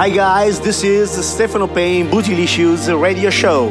Hi guys, this is Stefano Pain, Bootylicious Radio Show.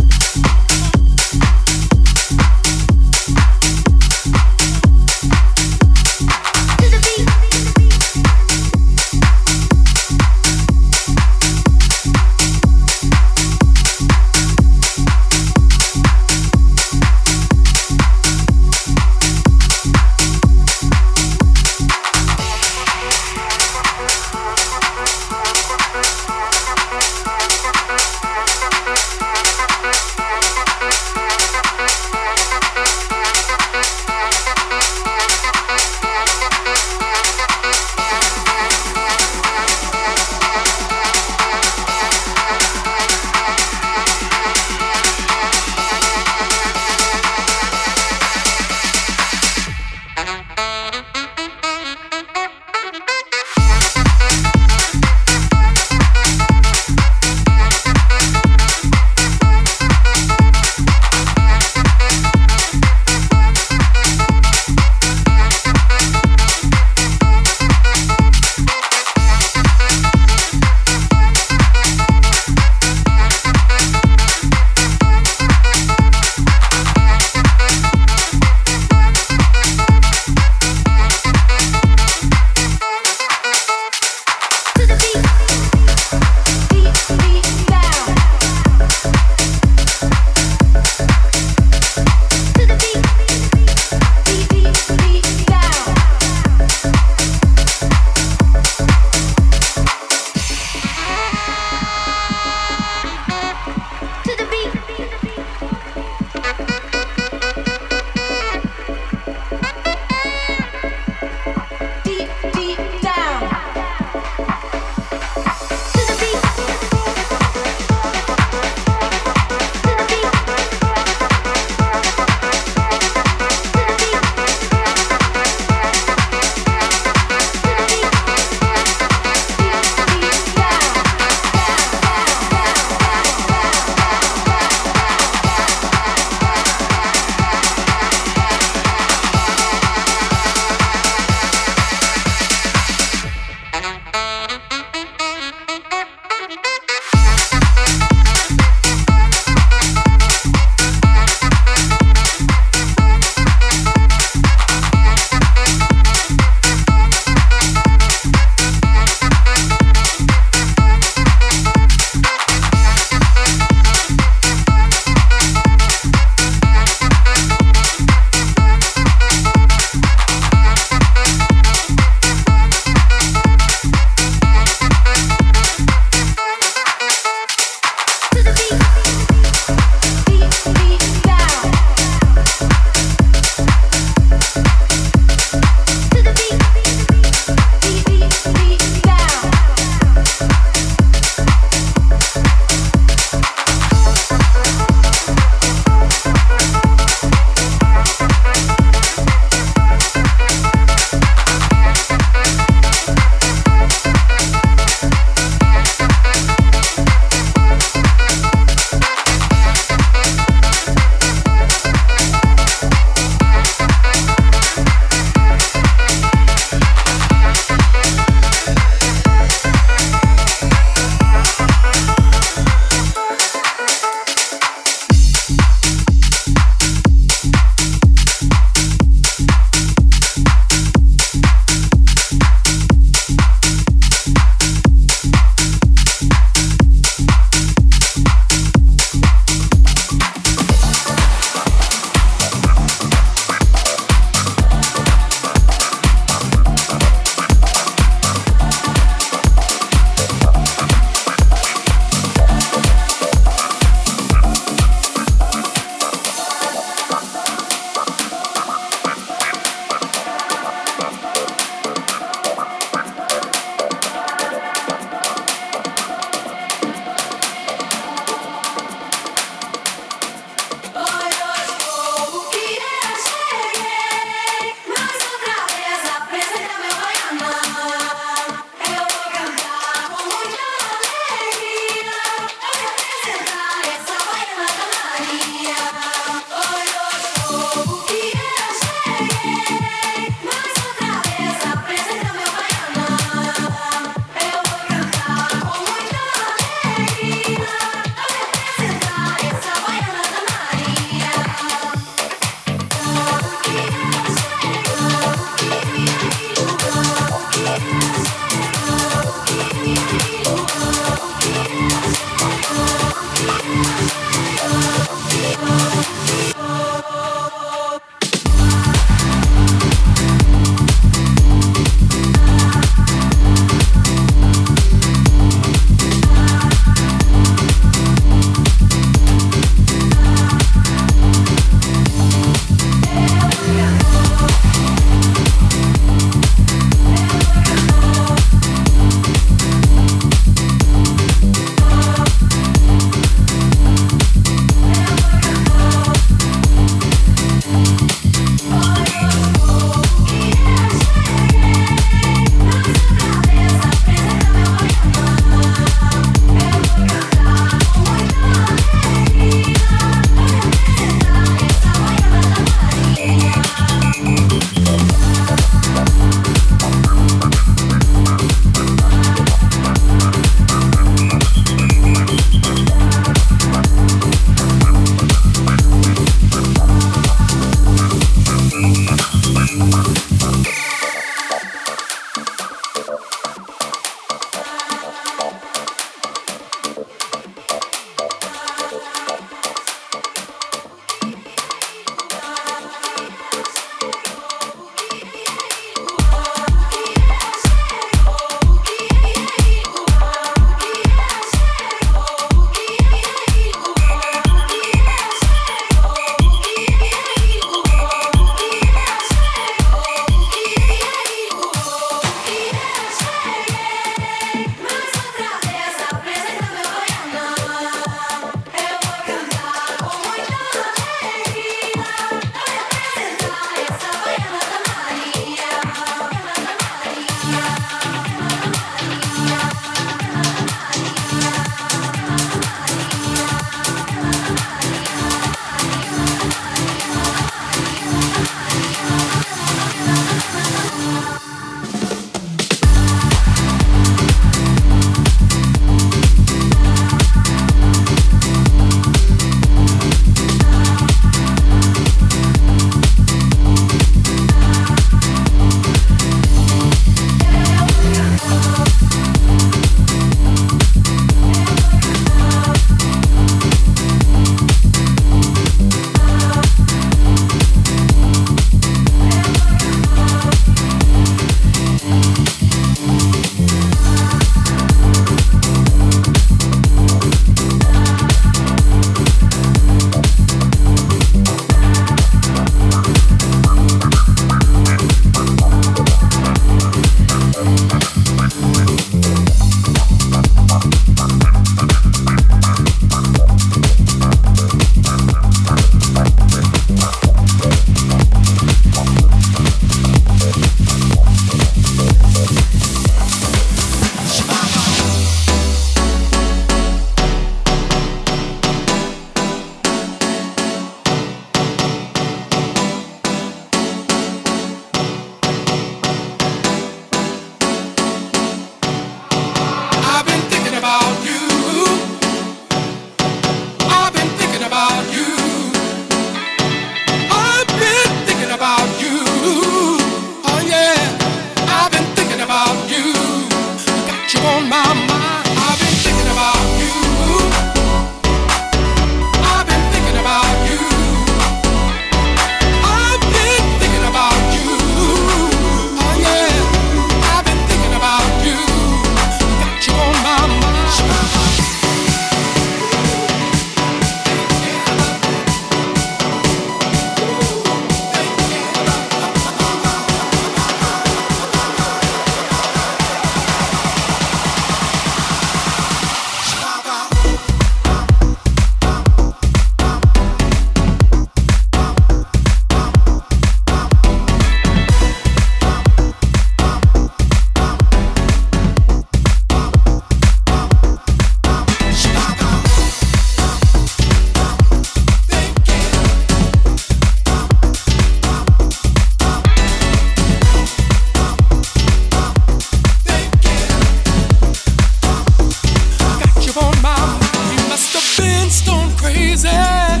said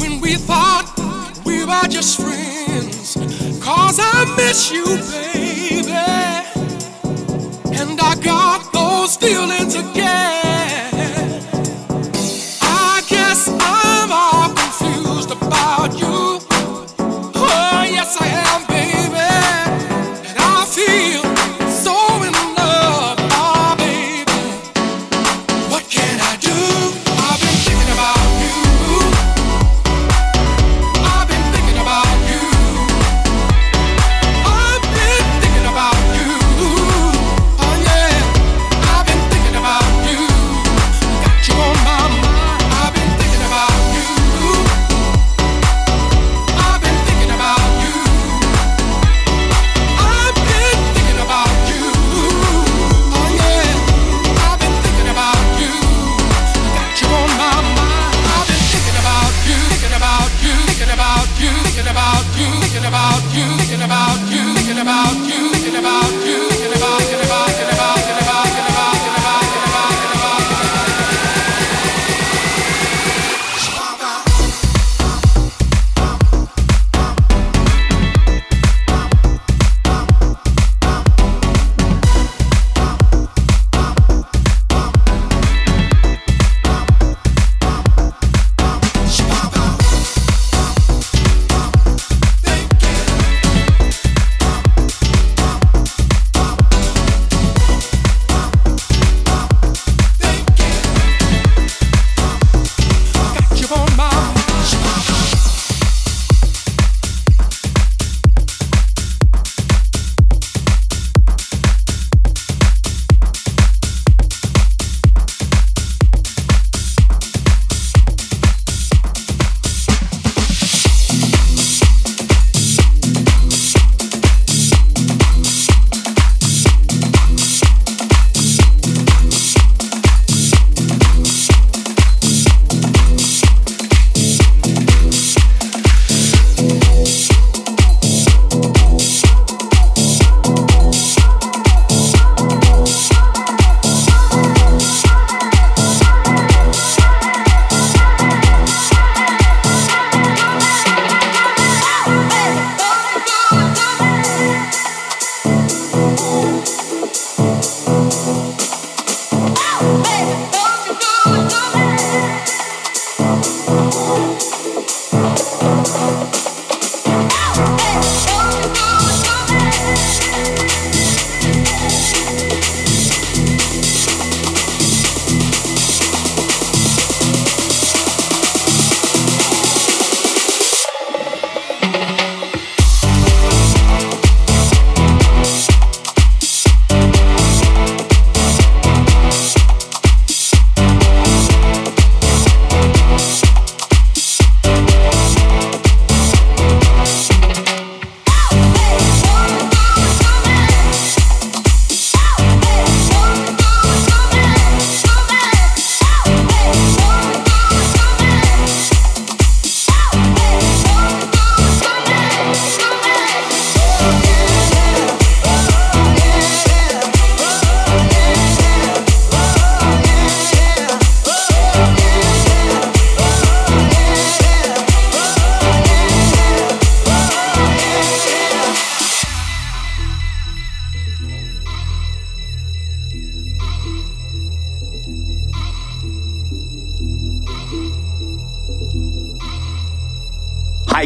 when we thought we were just friends. Cause I miss you, babe.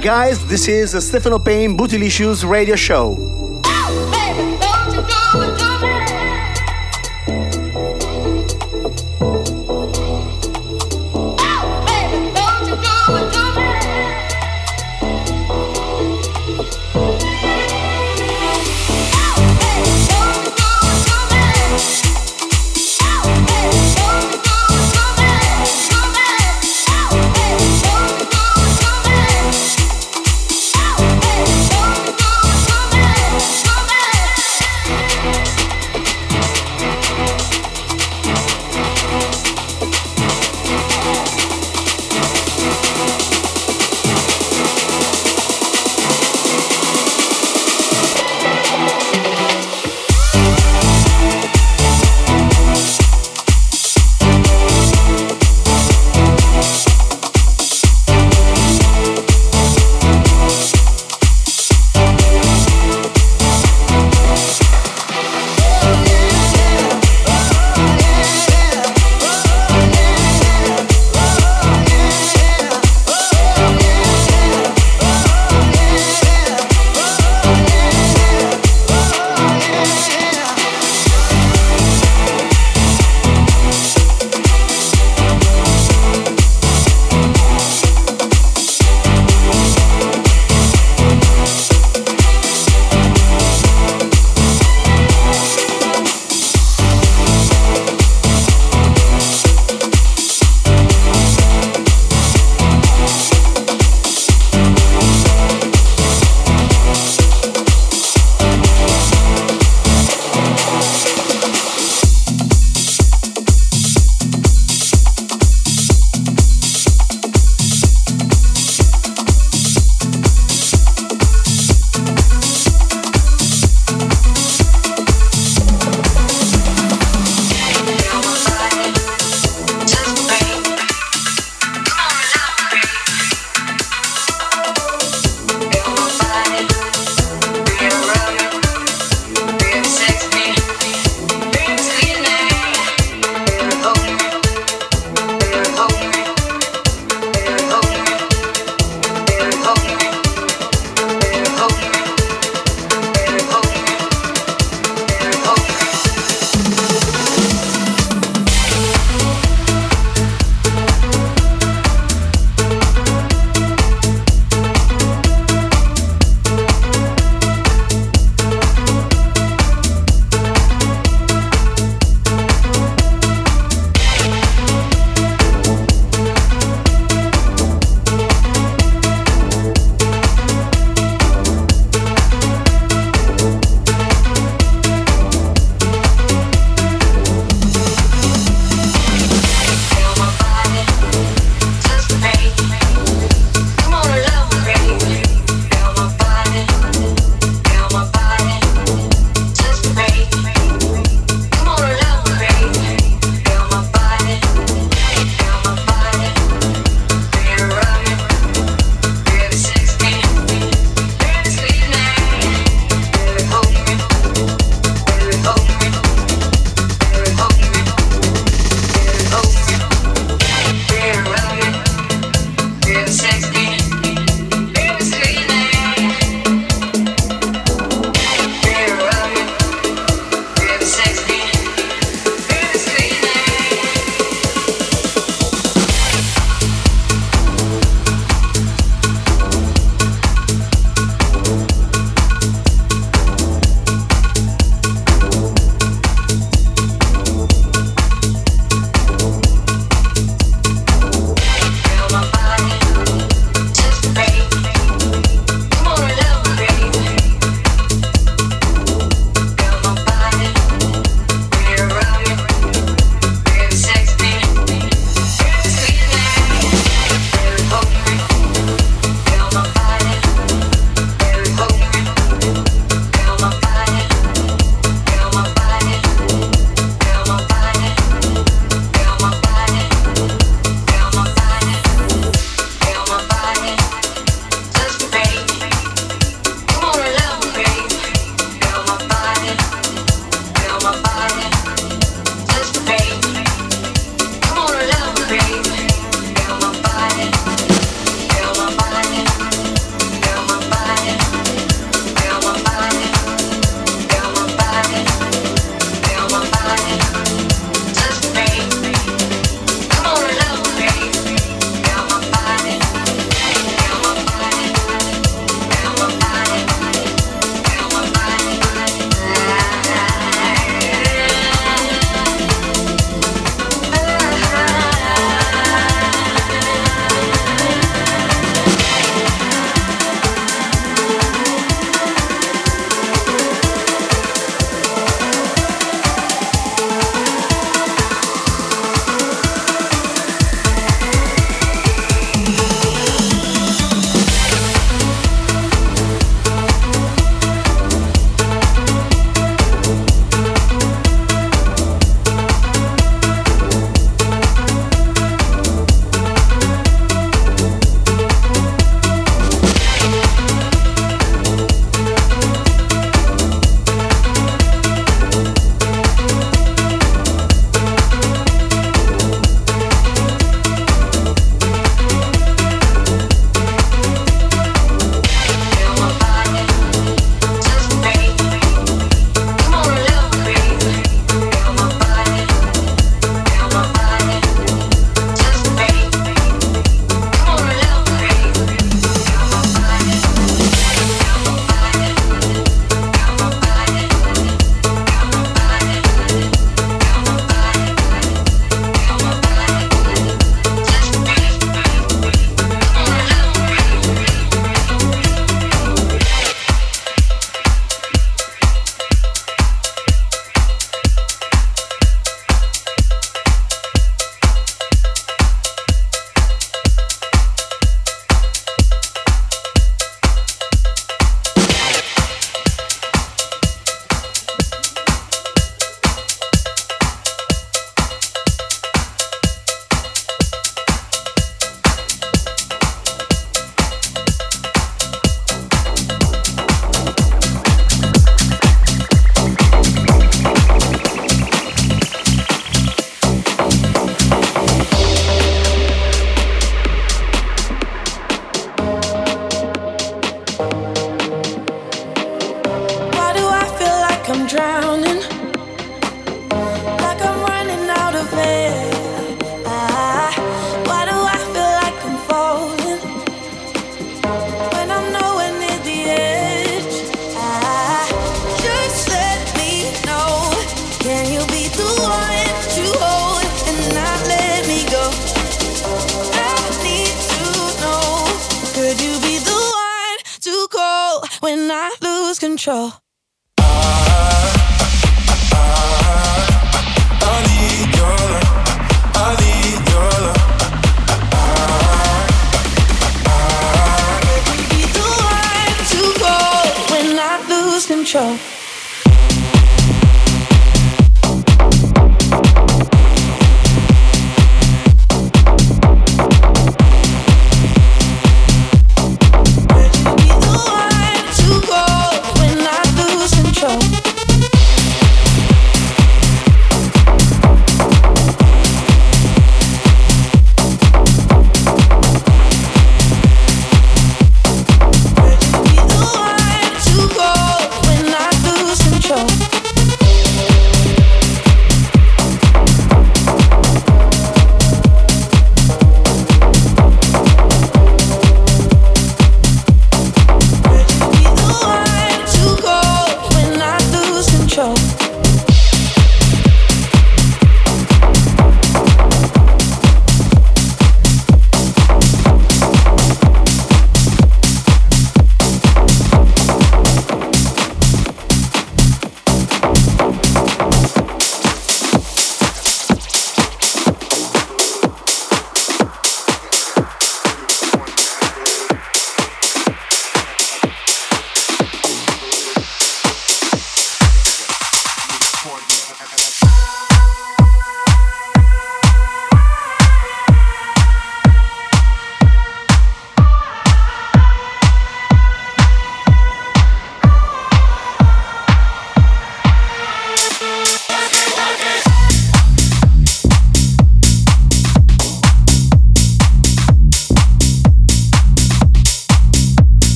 Guys, this is Stefano Pain Bootylicious radio show.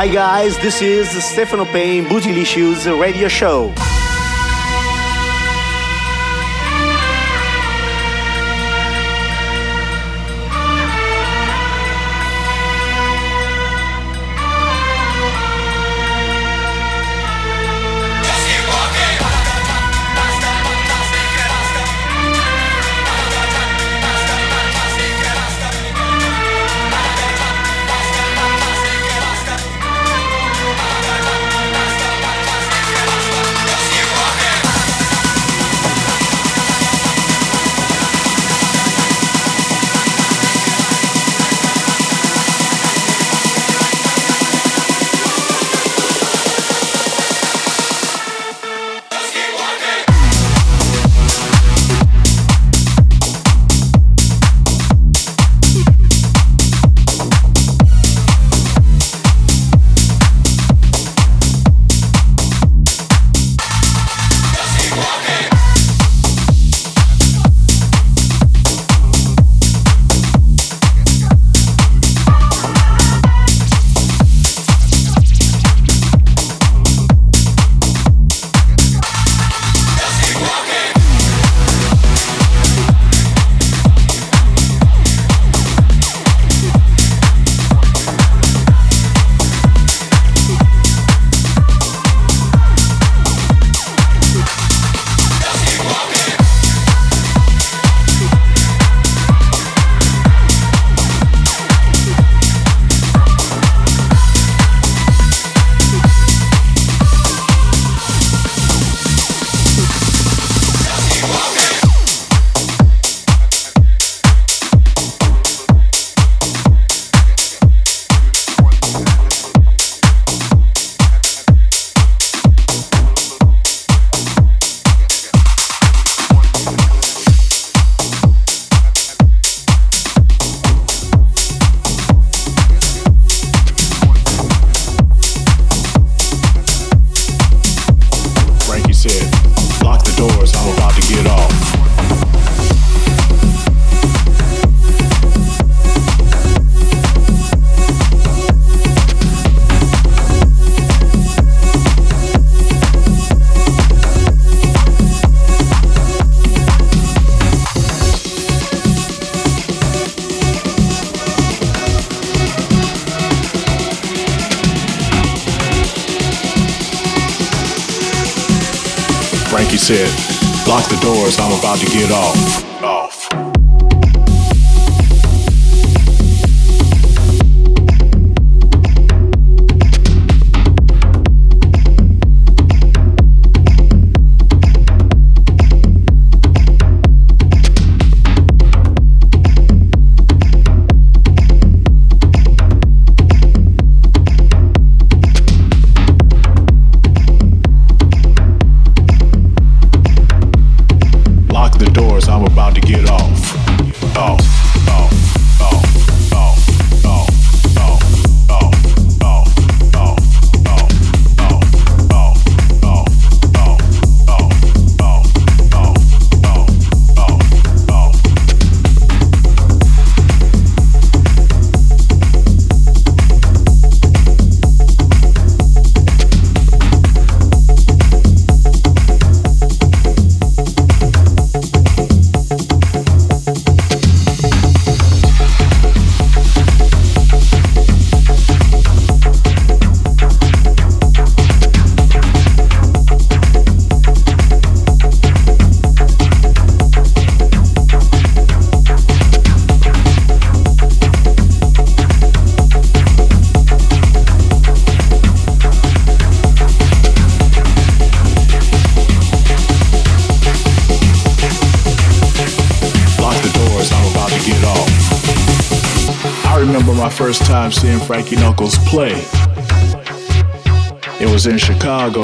Hi guys, this is Stefano Pain Bootylicious radio show. Time seeing Frankie Knuckles play. It was in Chicago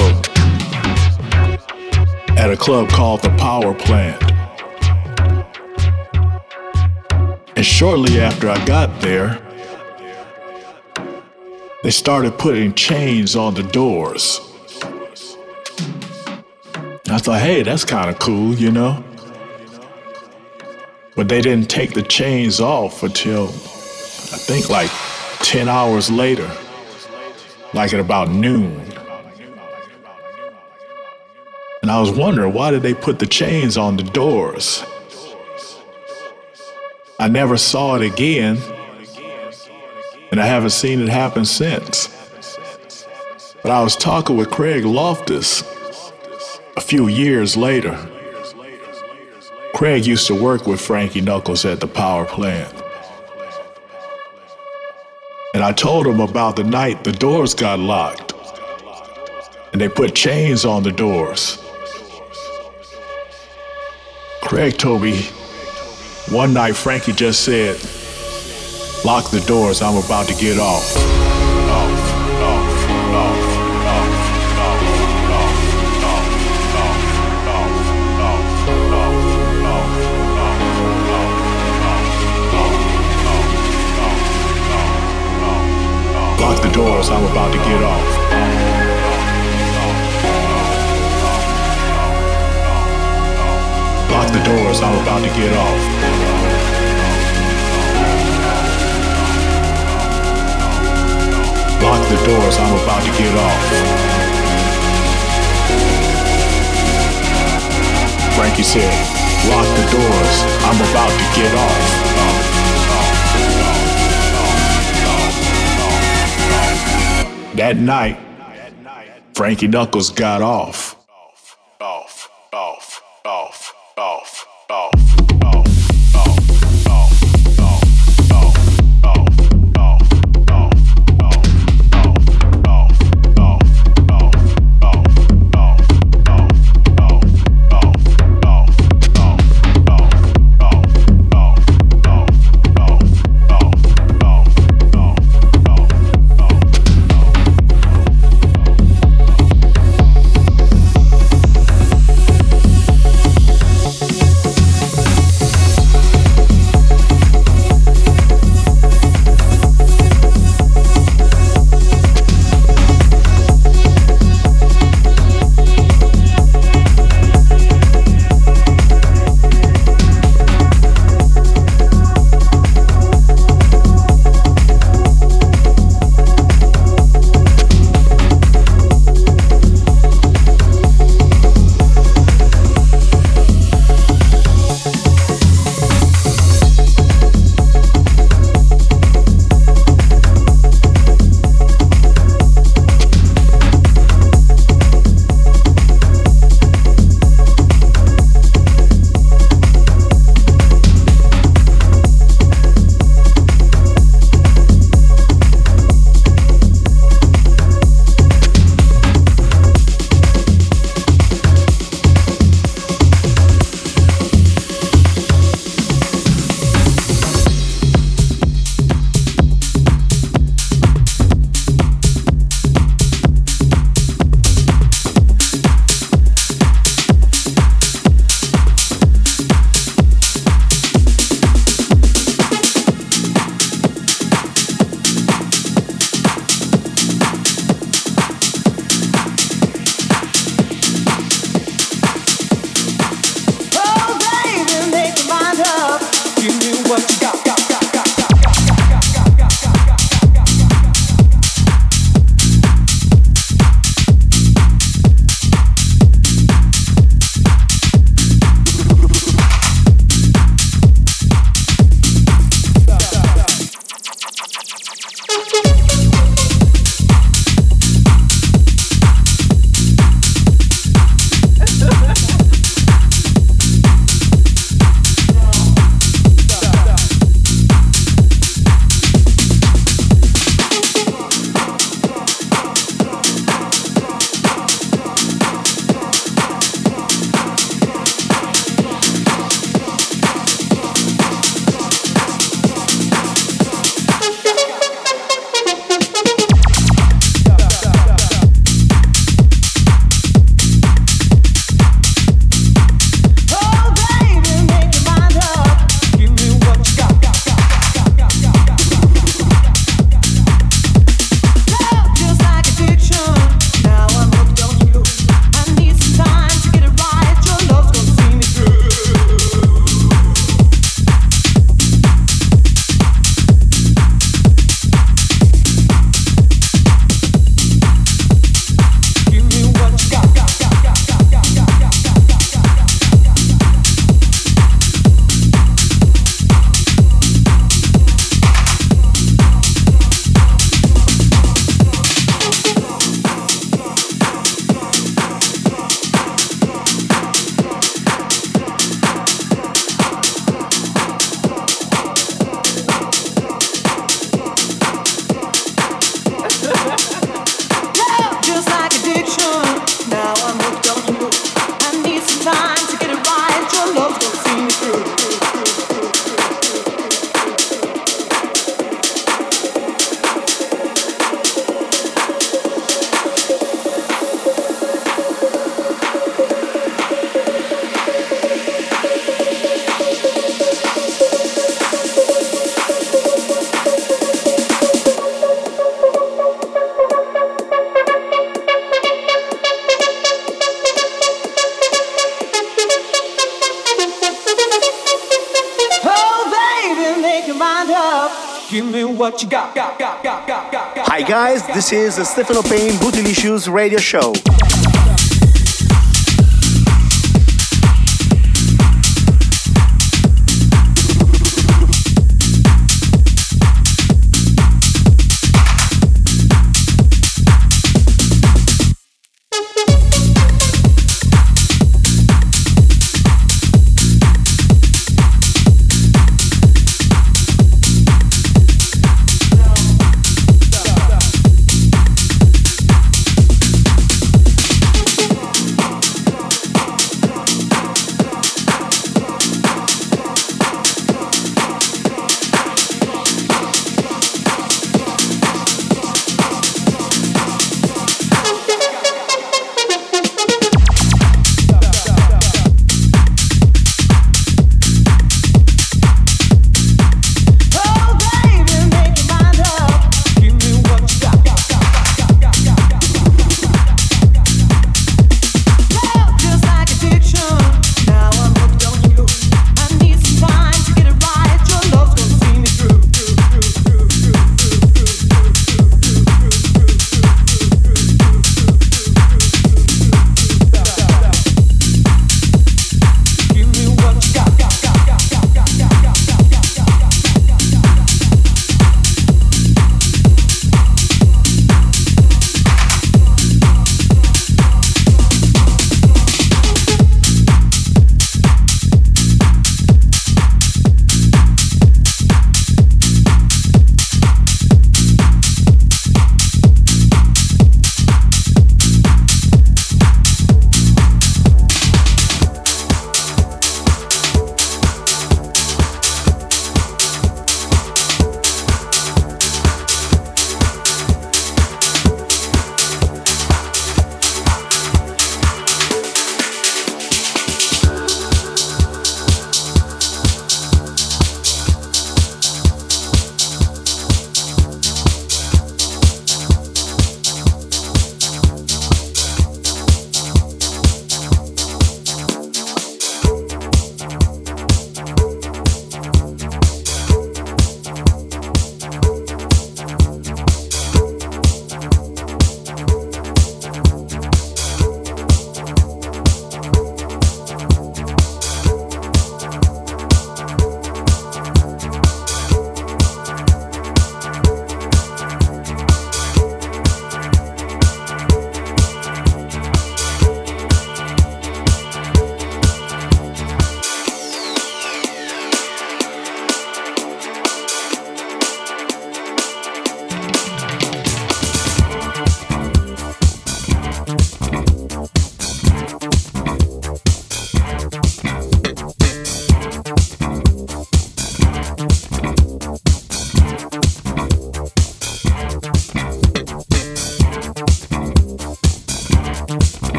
at a club called the Power Plant. And shortly after I got there, they started putting chains on the doors. I thought, hey, that's kind of cool, you know? But they didn't take the chains off until I think like 10 hours later, like at about noon. And I was wondering why did they put the chains on the doors? I never saw it again, and I haven't seen it happen since. But I was talking with Craig Loftus a few years later. Craig used to work with Frankie Knuckles at the power plant. And I told him about the night the doors got locked. And they put chains on the doors. Craig told me one night Frankie just said, Lock the doors, I'm about to get off. Doors, I'm about to get off. Lock the doors, I'm about to get off. Lock the doors, I'm about to get off. Frankie said, lock the doors, I'm about to get off. That night, Frankie Knuckles got off. Hi guys, this is the Stefano Pain Bootylicious radio show.